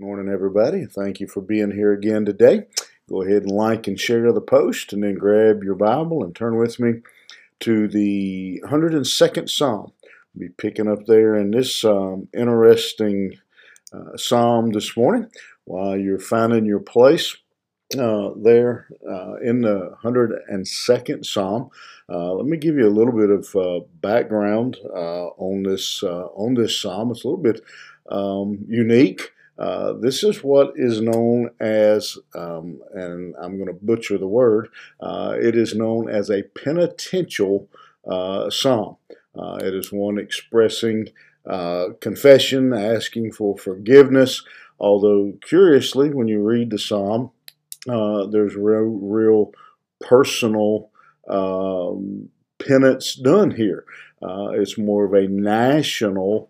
Morning, everybody. Thank you for being here again today. Go ahead and like and share the post, and then grab your Bible and turn with me to the 102nd Psalm. We'll be picking up there in this um, interesting uh, Psalm this morning while you're finding your place. Uh, there uh, in the 102nd Psalm. Uh, let me give you a little bit of uh, background uh, on this on this Psalm. It's a little bit um, unique. Uh, this is what is known as, um, and I'm going to butcher the word, uh, it is known as a penitential uh, psalm. Uh, it is one expressing uh, confession, asking for forgiveness. Although, curiously, when you read the psalm, there's real, real personal um, penance done here. it's more of a national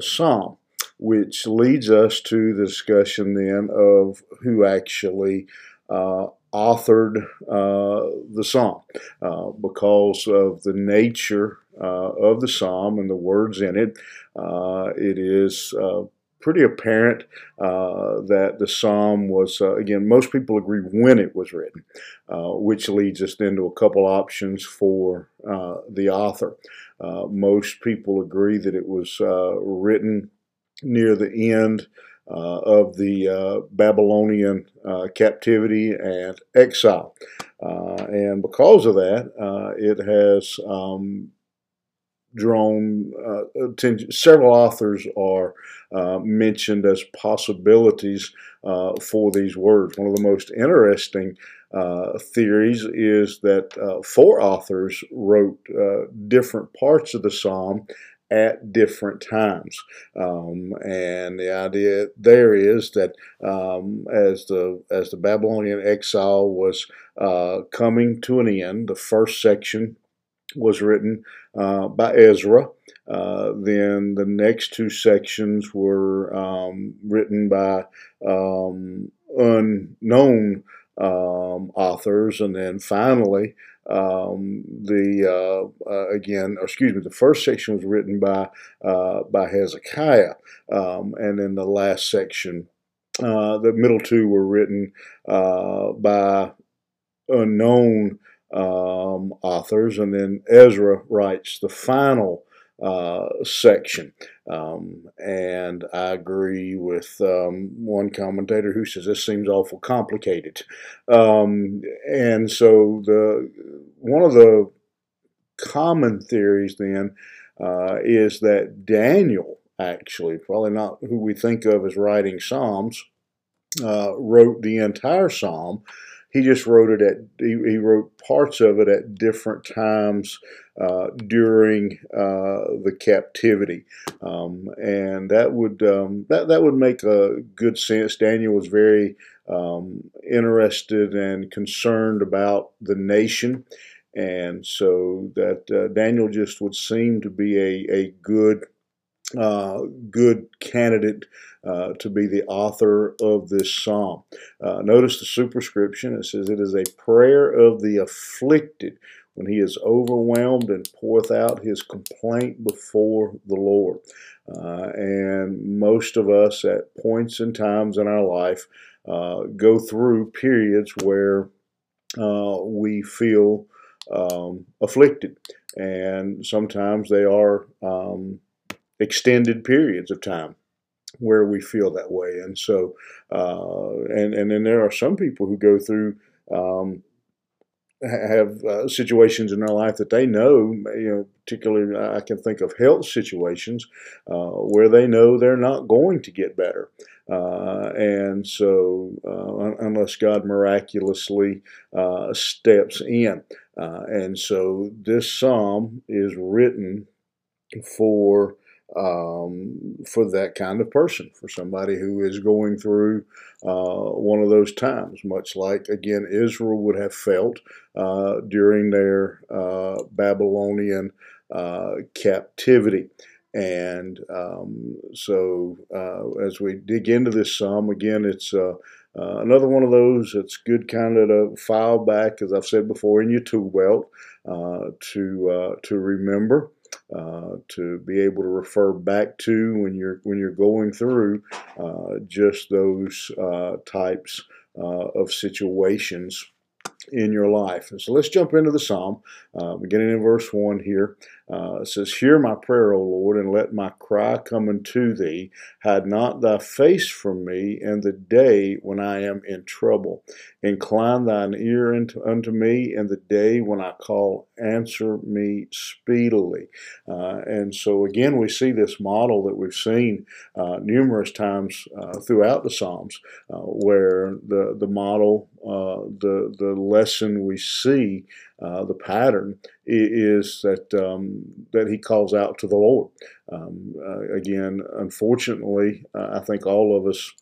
psalm which leads us to the discussion then of who actually uh, authored uh, the psalm uh, because of the nature uh, of the psalm and the words in it. Uh, it is uh, pretty apparent that the psalm was, again, most people agree when it was written, which leads us then to a couple options for the author. most people agree that it was written near the end uh, of the uh, Babylonian uh, captivity and exile. Uh, and because of that, uh, it has um, drawn uh, attention. Several authors are mentioned as possibilities for these words. One of the most interesting theories is that four authors wrote different parts of the psalm at different times. Um, and the idea there is that um, as the as the Babylonian exile was uh, coming to an end, the first section was written uh, by Ezra. Uh, then the next two sections were um, written by um, unknown um, authors, and then finally um, the uh, uh, again, excuse me, the first section was written by uh, by Hezekiah, um, and then the last section, uh, the middle two were written uh, by unknown um, authors, and then Ezra writes the final uh, section. Um, and I agree with um, one commentator who says this seems awful complicated. Um, and so the one of the common theories then uh, is that Daniel actually, probably not who we think of as writing Psalms, uh, wrote the entire Psalm he just wrote it at he, he wrote parts of it at different times uh, during uh, the captivity, um, and that would um, that that would make a good sense. Daniel was very um, interested and concerned about the nation, and so that uh, Daniel just would seem to be a a good uh, good candidate uh, to be the author of this psalm. Uh, notice the superscription. It says, It is a prayer of the afflicted when he is overwhelmed and poureth out his complaint before the Lord. Uh, and most of us, at points and times in our life, uh, go through periods where we feel um, afflicted. And sometimes they are. Um, extended periods of time where we feel that way. And so, uh, and, and then there are some people who go through, um, have uh, situations in their life that they know, you know, particularly I can think of health situations uh, where they know they're not going to get better. Uh, and so, uh, unless God miraculously uh, steps in. Uh, and so, this psalm is written for um, for that kind of person, for somebody who is going through uh, one of those times, much like, again, Israel would have felt uh, during their uh, Babylonian uh, captivity. And um, so, uh, as we dig into this psalm, again, it's uh, another one of those that's good kind of to file back, as I've said before, in your tool belt to to remember uh, to be able to refer back to when you're when you're going through uh, just those uh, types uh, of situations in your life. And so let's jump into the psalm, uh, beginning in verse 1 here. Uh, says, Hear my prayer, O Lord, and let my cry come unto thee. Hide not thy face from me in the day when I am in trouble. Incline thine ear unto, unto me in the day when I call, answer me speedily. Uh, and so, again, we see this model that we've seen uh, numerous times uh, throughout the Psalms, uh, where the, the model, uh, the, the lesson we see uh, the pattern is that um, that he calls out to the Lord. Um, uh, again, unfortunately, uh, I think all of us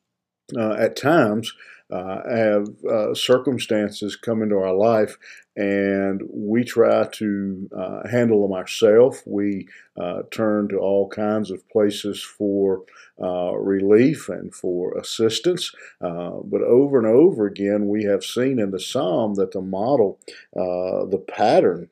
uh, at times uh, have uh, circumstances come into our life and we try to uh, handle them ourselves. We uh, turn to all kinds of places for uh, relief and for assistance. But over and over again, we have seen in the psalm that the model, the pattern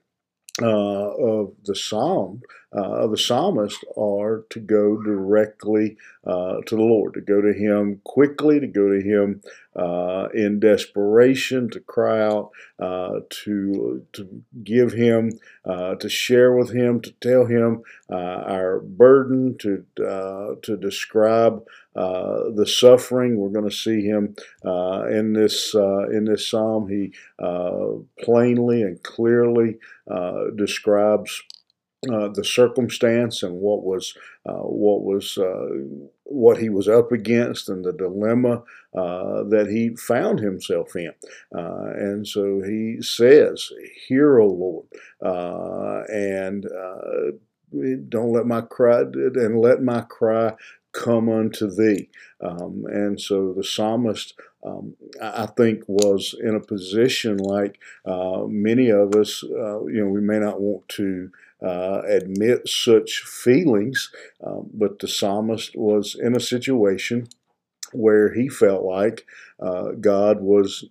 of the psalm of the psalmist are to go directly uh, to the Lord, to go to Him quickly, to go to Him uh, in desperation, to cry out, uh, to to give Him, uh, to share with Him, to tell Him our burden, to to describe the suffering. We're going to see Him in this in this psalm. He plainly and clearly describes uh, the circumstance and what was uh, what was uh, what he was up against and the dilemma uh, that he found himself in, uh, and so he says, "Hear, O Lord," and don't let my cry and let my cry come unto thee. Um, and so the psalmist, um, I think, was in a position like many of us, you know, we may not want to uh, admit such feelings, um, but the psalmist was in a situation where he felt like uh, God was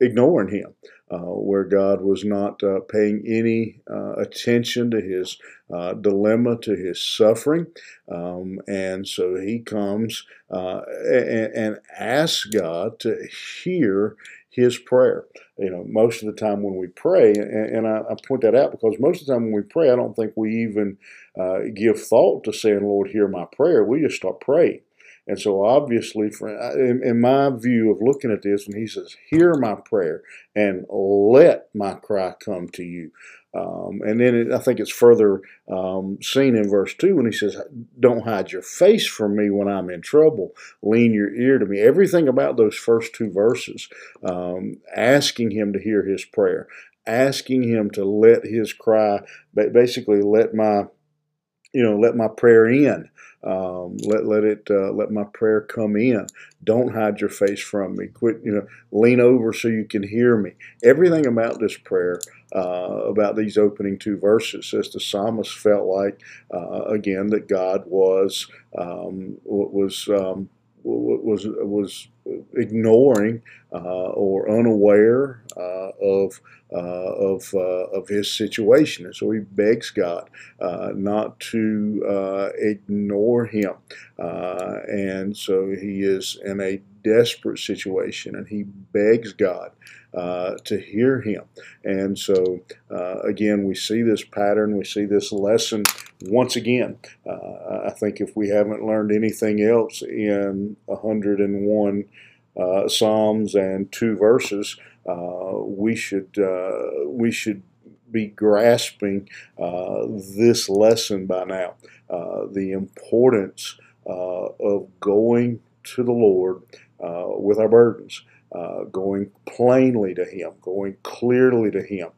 ignoring him, uh, where God was not uh, paying any uh, attention to his uh, dilemma, to his suffering. Um, and so he comes uh, and, and asks God to hear his prayer. You know, most of the time when we pray, and, and I, I, point that out because most of the time when we pray, I don't think we even uh, give thought to saying, Lord, hear my prayer. We just start praying. And so, obviously, for, in, in, my view of looking at this, when he says, Hear my prayer and let my cry come to you, um, and then it, I think it's further um, seen in verse 2 when he says, Don't hide your face from me when I'm in trouble. Lean your ear to me. Everything about those first two verses, um, asking him to hear his prayer, asking him to let his cry, basically let my, you know, let my prayer in. Um, let let it uh, let my prayer come in. Don't hide your face from me. Quit, you know, lean over so you can hear me. Everything about this prayer, uh, about these opening two verses, says the psalmist felt like uh, again that God was um, was um, was was ignoring uh, or unaware uh, of uh, of of his situation, and so he begs God not to ignore him, and so he is in a desperate situation, and he begs God uh, to hear him. And so, uh, again, we see this pattern, we see this lesson once again. Uh, I think if we haven't learned anything else in 101 uh, Psalms and two verses, uh, we should uh, we should be grasping this lesson by now. the importance of going to the Lord with our burdens uh, going plainly to Him, going clearly to Him,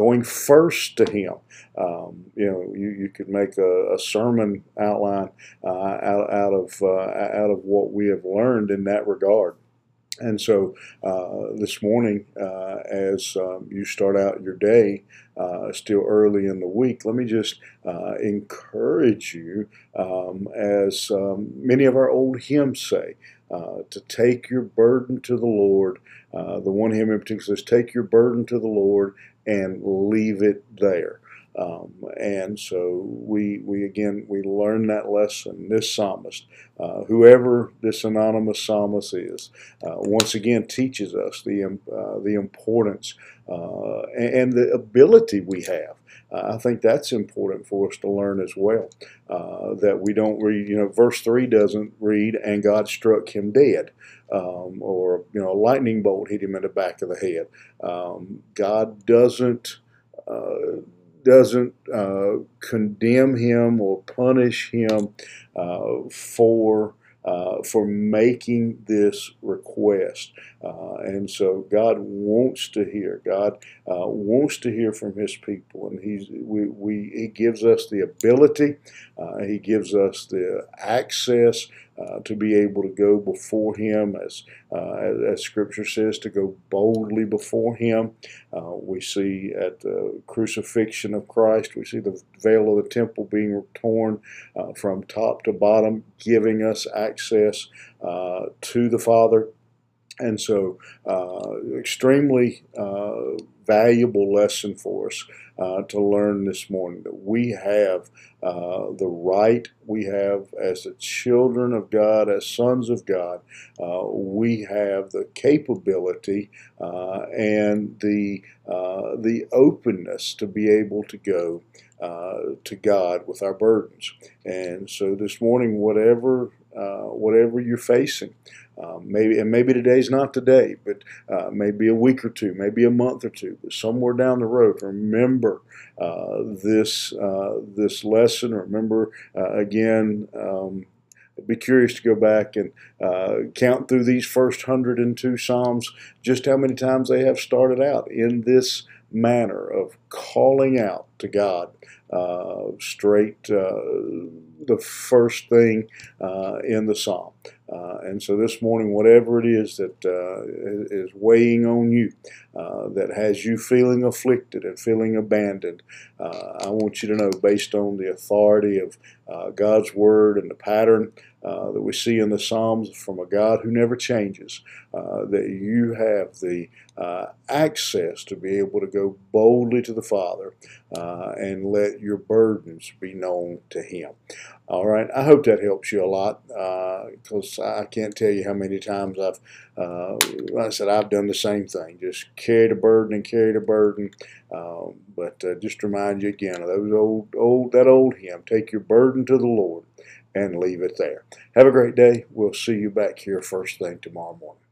going first to Him. Um, you know, you, you could make a, a sermon outline uh, out, out of uh, out of what we have learned in that regard. And so uh, this morning, uh, as um, you start out your day, uh, still early in the week, let me just uh, encourage you, um, as um, many of our old hymns say, uh, to take your burden to the Lord. The one hymn in particular says, Take your burden to the Lord and leave it there. Um, and so we, we again, we learn that lesson. This psalmist, uh, whoever this anonymous psalmist is, uh, once again teaches us the, uh, the importance uh, and, the ability we have. I think that's important for us to learn as well. Uh, that we don't read, you know, verse 3 doesn't read, and God struck him dead. Um, or, you know, a lightning bolt hit him in the back of the head. Um, God doesn't uh, doesn't uh, condemn him or punish him uh, for uh, for making this request. Uh, and so God wants to hear. God uh, wants to hear from His people, and He's we, we He gives us the ability. Uh, he gives us the access uh, to be able to go before Him, as, uh, as, as Scripture says, to go boldly before Him. Uh, we see at the crucifixion of Christ, we see the veil of the temple being torn uh, from top to bottom, giving us access uh, to the Father. And so, uh, extremely valuable lesson for us uh, to learn this morning that we have uh, the right, we have as the children of God, as sons of God, uh, we have the capability uh, and the uh, the openness to be able to go uh, to God with our burdens. And so this morning, whatever whatever you're facing, um, maybe and maybe today's not today, but uh, maybe a week or two, maybe a month or two, but somewhere down the road, remember uh, this uh, this lesson. Remember uh, again. Um, be curious to go back and uh, count through these first 102 Psalms, just how many times they have started out in this manner of calling out to God uh, straight uh, the first thing uh, in the psalm. Uh, and so this morning, whatever it is that uh, is weighing on you, uh, that has you feeling afflicted and feeling abandoned, I want you to know, based on the authority of God's Word and the pattern uh, that we see in the Psalms from a God who never changes, uh, that you have the uh, access to be able to go boldly to the Father uh, and let your burdens be known to Him. All right, I hope that helps you a lot because uh, I can't tell you how many times I've, like I said, I've done the same thing. Just carry the burden and carry the burden. Um, but just remind you again of those old, old, that old hymn. Take your burden to the Lord and leave it there. Have a great day. We'll see you back here first thing tomorrow morning.